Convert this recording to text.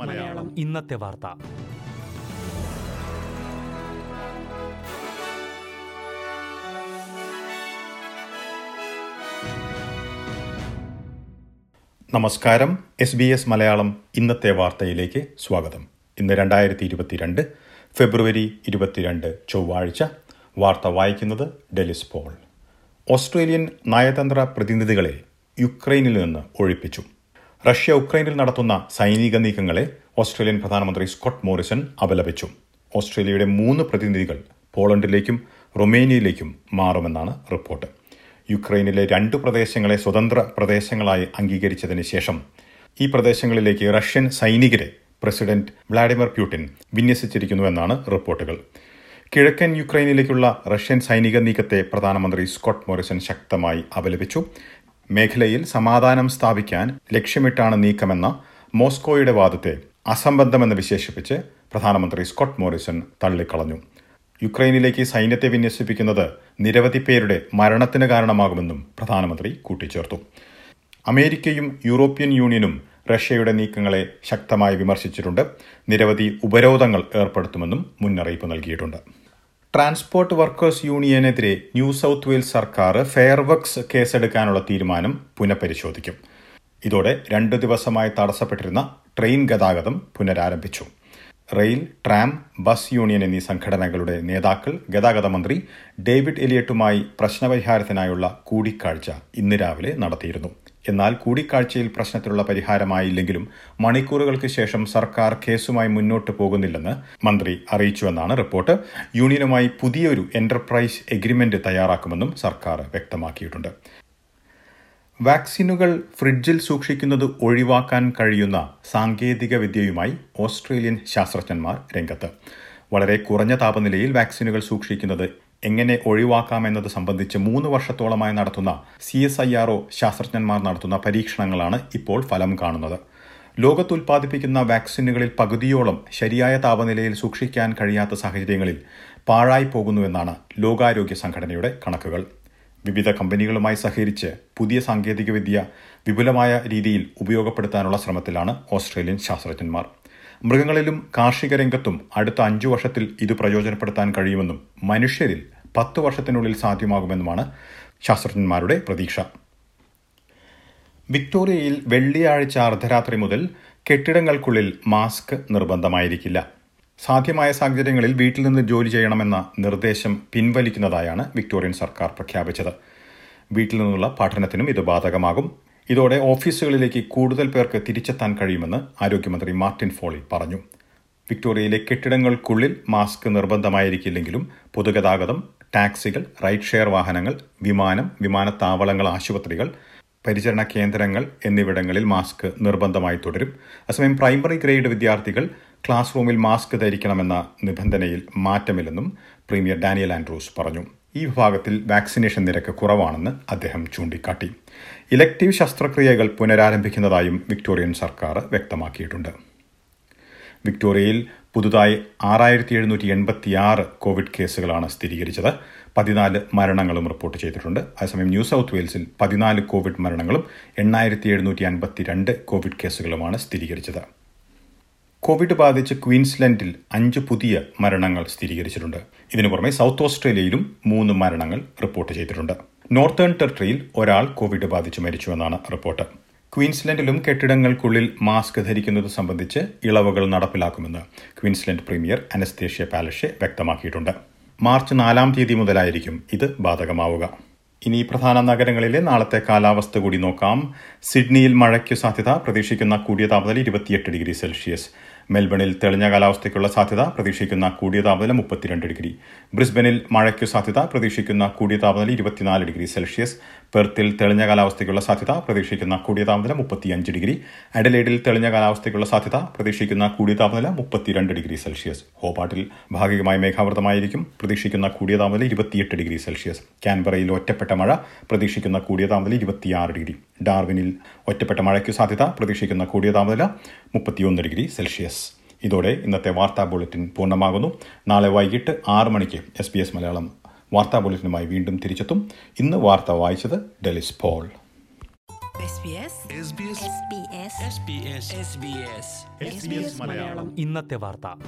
മലയാളം. ഇന്നത്തെ വാർത്ത. നമസ്കാരം. എസ് ബി എസ് മലയാളം ഇന്നത്തെ വാർത്തയിലേക്ക് സ്വാഗതം. ഇന്ന് രണ്ടായിരത്തി ഇരുപത്തിരണ്ട് ഫെബ്രുവരി ഇരുപത്തിരണ്ട് ചൊവ്വാഴ്ച. വാർത്ത വായിക്കുന്നത് ഡെലിസ് പോൾ. ഓസ്ട്രേലിയൻ നയതന്ത്ര പ്രതിനിധികളെ യുക്രൈനിൽ നിന്ന് ഒഴിപ്പിച്ചു. റഷ്യ ഉക്രൈനിൽ നടത്തുന്ന സൈനിക നീക്കങ്ങളെ ഓസ്ട്രേലിയൻ പ്രധാനമന്ത്രി സ്കോട്ട് മോറിസൺ അപലപിച്ചു. ഓസ്ട്രേലിയയുടെ മൂന്ന് പ്രതിനിധികൾ പോളണ്ടിലേക്കും റൊമേനിയയിലേക്കും മാറുമെന്നാണ് റിപ്പോർട്ട്. യുക്രൈനിലെ രണ്ട് പ്രദേശങ്ങളെ സ്വതന്ത്ര പ്രദേശങ്ങളായി അംഗീകരിച്ചതിന് ശേഷം ഈ പ്രദേശങ്ങളിലേക്ക് റഷ്യൻ സൈനികരെ പ്രസിഡന്റ് വ്ളാഡിമിർ പ്യൂട്ടിൻ വിന്യസിച്ചിരിക്കുന്നുവെന്നാണ് റിപ്പോർട്ടുകൾ. കിഴക്കൻ യുക്രൈനിലേക്കുള്ള റഷ്യൻ സൈനിക നീക്കത്തെ പ്രധാനമന്ത്രി സ്കോട്ട് മോറിസൺ ശക്തമായി അപലപിച്ചു. മേഖലയിൽ സമാധാനം സ്ഥാപിക്കാൻ ലക്ഷ്യമിട്ടാണ് നീക്കമെന്ന മോസ്കോയുടെ വാദത്തെ അസംബന്ധമെന്ന് വിശേഷിപ്പിച്ച് പ്രധാനമന്ത്രി സ്കോട്ട് മോറിസൺ തള്ളിക്കളഞ്ഞു. യുക്രൈനിലേക്ക് സൈന്യത്തെ വിന്യസിപ്പിക്കുന്നത് നിരവധി പേരുടെ മരണത്തിന് കാരണമാകുമെന്നും പ്രധാനമന്ത്രി കൂട്ടിച്ചേർത്തു. അമേരിക്കയും യൂറോപ്യൻ യൂണിയനും റഷ്യയുടെ നീക്കങ്ങളെ ശക്തമായി വിമർശിച്ചിട്ടുണ്ട്. നിരവധി ഉപരോധങ്ങൾ ഏർപ്പെടുത്തുമെന്നും മുന്നറിയിപ്പ് നൽകിയിട്ടുണ്ട്. ട്രാൻസ്പോർട്ട് വർക്കേഴ്സ് യൂണിയനെതിരെ ന്യൂ സൌത്ത് വെയിൽസ് സർക്കാർ ഫെയർവർക്സ് കേസെടുക്കാനുള്ള തീരുമാനം പുനഃപരിശോധിക്കും. ഇതോടെ രണ്ടു ദിവസമായി തടസ്സപ്പെട്ടിരുന്ന ട്രെയിൻ ഗതാഗതം പുനരാരംഭിച്ചു. റെയിൽ ട്രാം ബസ് യൂണിയൻ എന്നീ സംഘടനകളുടെ നേതാക്കൾ ഗതാഗത മന്ത്രി ഡേവിഡ് എലിയട്ടുമായി പ്രശ്നപരിഹാരത്തിനായുള്ള കൂടിക്കാഴ്ച ഇന്ന് രാവിലെ നടത്തിയിരുന്നു. എന്നാൽ കൂടിക്കാഴ്ചയിൽ പ്രശ്നത്തിനുള്ള പരിഹാരമായില്ലെങ്കിലും മണിക്കൂറുകൾക്ക് ശേഷം സർക്കാർ കേസുമായി മുന്നോട്ട് പോകുന്നില്ലെന്ന് മന്ത്രി അറിയിച്ചുവെന്നാണ് റിപ്പോർട്ട്. യൂണിയനുമായി പുതിയൊരു എന്റർപ്രൈസ് എഗ്രിമെന്റ് തയ്യാറാക്കുമെന്നും സർക്കാർ വ്യക്തമാക്കിയിട്ടുണ്ട്. വാക്സിനുകൾ ഫ്രിഡ്ജിൽ സൂക്ഷിക്കുന്നത് ഒഴിവാക്കാൻ കഴിയുന്ന സാങ്കേതിക വിദ്യയുമായി ഓസ്ട്രേലിയൻ ശാസ്ത്രജ്ഞന്മാർ രംഗത്ത്. വളരെ കുറഞ്ഞ താപനിലയിൽ വാക്സിനുകൾ സൂക്ഷിക്കുന്നത് എങ്ങനെ ഒഴിവാക്കാം ഒഴിവാക്കാമെന്നത് സംബന്ധിച്ച് മൂന്ന് വർഷത്തോളമായി നടത്തുന്ന C S I R O ശാസ്ത്രജ്ഞന്മാർ നടത്തുന്ന പരീക്ഷണങ്ങളാണ് ഇപ്പോൾ ഫലം കാണുന്നത്. ലോകത്ത് ഉൽപ്പാദിപ്പിക്കുന്ന വാക്സിനുകളിൽ പകുതിയോളം ശരിയായ താപനിലയിൽ സൂക്ഷിക്കാൻ കഴിയാത്ത സാഹചര്യങ്ങളിൽ പാഴായി പോകുന്നുവെന്നാണ് ലോകാരോഗ്യ സംഘടനയുടെ കണക്കുകൾ. വിവിധ കമ്പനികളുമായി സഹകരിച്ച് പുതിയ സാങ്കേതികവിദ്യ വിപുലമായ രീതിയിൽ ഉപയോഗപ്പെടുത്താനുള്ള ശ്രമത്തിലാണ് ഓസ്ട്രേലിയൻ ശാസ്ത്രജ്ഞന്മാർ. മൃഗങ്ങളിലും കാർഷിക രംഗത്തും അടുത്ത അഞ്ചു വർഷത്തിൽ ഇത് പ്രയോജനപ്പെടുത്താൻ കഴിയുമെന്നും മനുഷ്യരിൽ പത്ത് വർഷത്തിനുള്ളിൽ സാധ്യമാകുമെന്നുമാണ് ശാസ്ത്രജ്ഞന്മാരുടെ പ്രതീക്ഷ. വിക്ടോറിയയിൽ വെള്ളിയാഴ്ച അർദ്ധരാത്രി മുതൽ കെട്ടിടങ്ങൾക്കുള്ളിൽ മാസ്ക് നിർബന്ധമായിരിക്കില്ല. സാധ്യമായ സാഹചര്യങ്ങളിൽ വീട്ടിൽ നിന്ന് ജോലി ചെയ്യണമെന്ന നിർദ്ദേശം പിൻവലിക്കുന്നതായാണ് വിക്ടോറിയൻ സർക്കാർ പ്രഖ്യാപിച്ചത്. വീട്ടിൽ നിന്നുള്ള പഠനത്തിനും ഇത് ബാധകമാകും. ഇതോടെ ഓഫീസുകളിലേക്ക് കൂടുതൽ പേർക്ക് തിരിച്ചെത്താൻ കഴിയുമെന്ന് ആരോഗ്യമന്ത്രി മാർട്ടിൻ ഫോളി പറഞ്ഞു. വിക്ടോറിയയിലെ കെട്ടിടങ്ങൾക്കുള്ളിൽ മാസ്ക് നിർബന്ധമായിരിക്കില്ലെങ്കിലും പൊതുഗതാഗതം ടാക്സികൾ റൈഡ് ഷെയർ വാഹനങ്ങൾ വിമാനം വിമാനത്താവളങ്ങൾ ആശുപത്രികൾ പരിചരണ കേന്ദ്രങ്ങൾ എന്നിവിടങ്ങളിൽ മാസ്ക് നിർബന്ധമായി തുടരും. അസമയം പ്രൈമറി ഗ്രേഡ് വിദ്യാർത്ഥികൾ ക്ലാസ് റൂമിൽ മാസ്ക് ധരിക്കണമെന്ന നിബന്ധനയിൽ മാറ്റമില്ലെന്നും പ്രീമിയർ ഡാനിയൽ ആൻഡ്രൂസ് പറഞ്ഞു. ഈ വിഭാഗത്തിൽ വാക്സിനേഷൻ നിരക്ക് കുറവാണെന്ന് അദ്ദേഹം ചൂണ്ടിക്കാട്ടി. ഇലക്ടീവ് ശസ്ത്രക്രിയകൾ പുനരാരംഭിക്കുന്നതായും വിക്ടോറിയൻ സർക്കാർ വ്യക്തമാക്കിയിട്ടുണ്ട്. വിക്ടോറിയയിൽ പുതുതായി ആറായിരത്തി എഴുന്നൂറ്റി എൺപത്തിയാറ് കോവിഡ് കേസുകളാണ് സ്ഥിരീകരിച്ചത്. പതിനാല് മരണങ്ങളും റിപ്പോർട്ട് ചെയ്തിട്ടുണ്ട്. അതേസമയം ന്യൂ സൗത്ത് വെയിൽസിൽ പതിനാല് കോവിഡ് മരണങ്ങളും എണ്ണായിരത്തി എഴുന്നൂറ്റി അൻപത്തിരണ്ട് കോവിഡ് കേസുകളുമാണ് സ്ഥിരീകരിച്ചത്. കോവിഡ് ബാധിച്ച് ക്വീൻസ്ലൻഡിൽ അഞ്ച് പുതിയ മരണങ്ങൾ സ്ഥിരീകരിച്ചിട്ടുണ്ട്. ഇതിനു പുറമെ സൗത്ത് ഓസ്ട്രേലിയയിലും മൂന്ന് മരണങ്ങൾ റിപ്പോർട്ട് ചെയ്തിട്ടുണ്ട്. നോർത്തേൺ ടെറിട്ടറിയിൽ ഒരാൾ കോവിഡ് ബാധിച്ച് മരിച്ചുവെന്നാണ് റിപ്പോർട്ട്. ക്വീൻസ്ലൻഡിലും കെട്ടിടങ്ങൾക്കുള്ളിൽ മാസ്ക് ധരിക്കുന്നത് സംബന്ധിച്ച് ഇളവുകൾ നടപ്പിലാക്കുമെന്ന് ക്വീൻസ്ലൻഡ് പ്രീമിയർ അനസ്തേഷ്യ പാലഷെ വ്യക്തമാക്കിയിട്ടുണ്ട്. മാർച്ച് നാലാം തീയതി മുതലായിരിക്കും ഇത് ബാധകമാവുക. ഇനി പ്രധാന നഗരങ്ങളിലെ നാളത്തെ കാലാവസ്ഥ കൂടി നോക്കാം. സിഡ്നിയിൽ മഴയ്ക്ക് സാധ്യത പ്രതീക്ഷിക്കുന്ന കൂടിയ താപനില ഇരുപത്തിയെട്ട് ഡിഗ്രി സെൽഷ്യസ്. മെൽബണിൽ തെളിഞ്ഞ കാലാവസ്ഥയ്ക്കുള്ള സാധ്യത പ്രതീക്ഷിക്കുന്ന കൂടിയ താപനില മുപ്പത്തിരണ്ട് ഡിഗ്രി. ബ്രിസ്ബനിൽ മഴയ്ക്ക് സാധ്യത പ്രതീക്ഷിക്കുന്ന കൂടിയ താപനില ഇരുപത്തിനാല് ഡിഗ്രി സെൽഷ്യസ്. പെർത്തിൽ തെളിഞ്ഞ കാലാവസ്ഥയ്ക്കുള്ള സാധ്യത പ്രതീക്ഷിക്കുന്ന കൂടിയ താപനില മുപ്പത്തിയഞ്ച് ഡിഗ്രി. അഡലേഡിൽ തെളിഞ്ഞ കാലാവസ്ഥയ്ക്കുള്ള സാധ്യത പ്രതീക്ഷിക്കുന്ന കൂടിയ താപനില മുപ്പത്തിരണ്ട് ഡിഗ്രി സെൽഷ്യസ്. ഹോബാട്ടിൽ ഭാഗികമായി മേഘാവൃതമായിരിക്കും. പ്രതീക്ഷിക്കുന്ന കൂടിയ താപനില ഇരുപത്തിയെട്ട് ഡിഗ്രി സെൽഷ്യസ്. ക്യാൻബറയിൽ ഒറ്റപ്പെട്ട മഴ പ്രതീക്ഷിക്കുന്ന കൂടിയ താപനില ഇരുപത്തിയാറ് ഡിഗ്രി. ഡാർവിനിൽ ഒറ്റപ്പെട്ട മഴയ്ക്ക് സാധ്യത പ്രതീക്ഷിക്കുന്ന കൂടിയ താപനില മുപ്പത്തിയൊന്ന് ഡിഗ്രി സെൽഷ്യസ്. ഇതോടെ ഇന്നത്തെ വാർത്താ ബുള്ളറ്റിൻ പൂർണമാകുന്നു. നാളെ വൈകിട്ട് ആറ് മണിക്ക് എസ് എസ് മലയാളം വാർത്താ ബുള്ളറ്റിനുമായി വീണ്ടും തിരിച്ചെത്തും. ഇന്ന് വാർത്ത വായിച്ചത് ഡെലിസ് പോൾ. ഇന്നത്തെ വാർത്ത.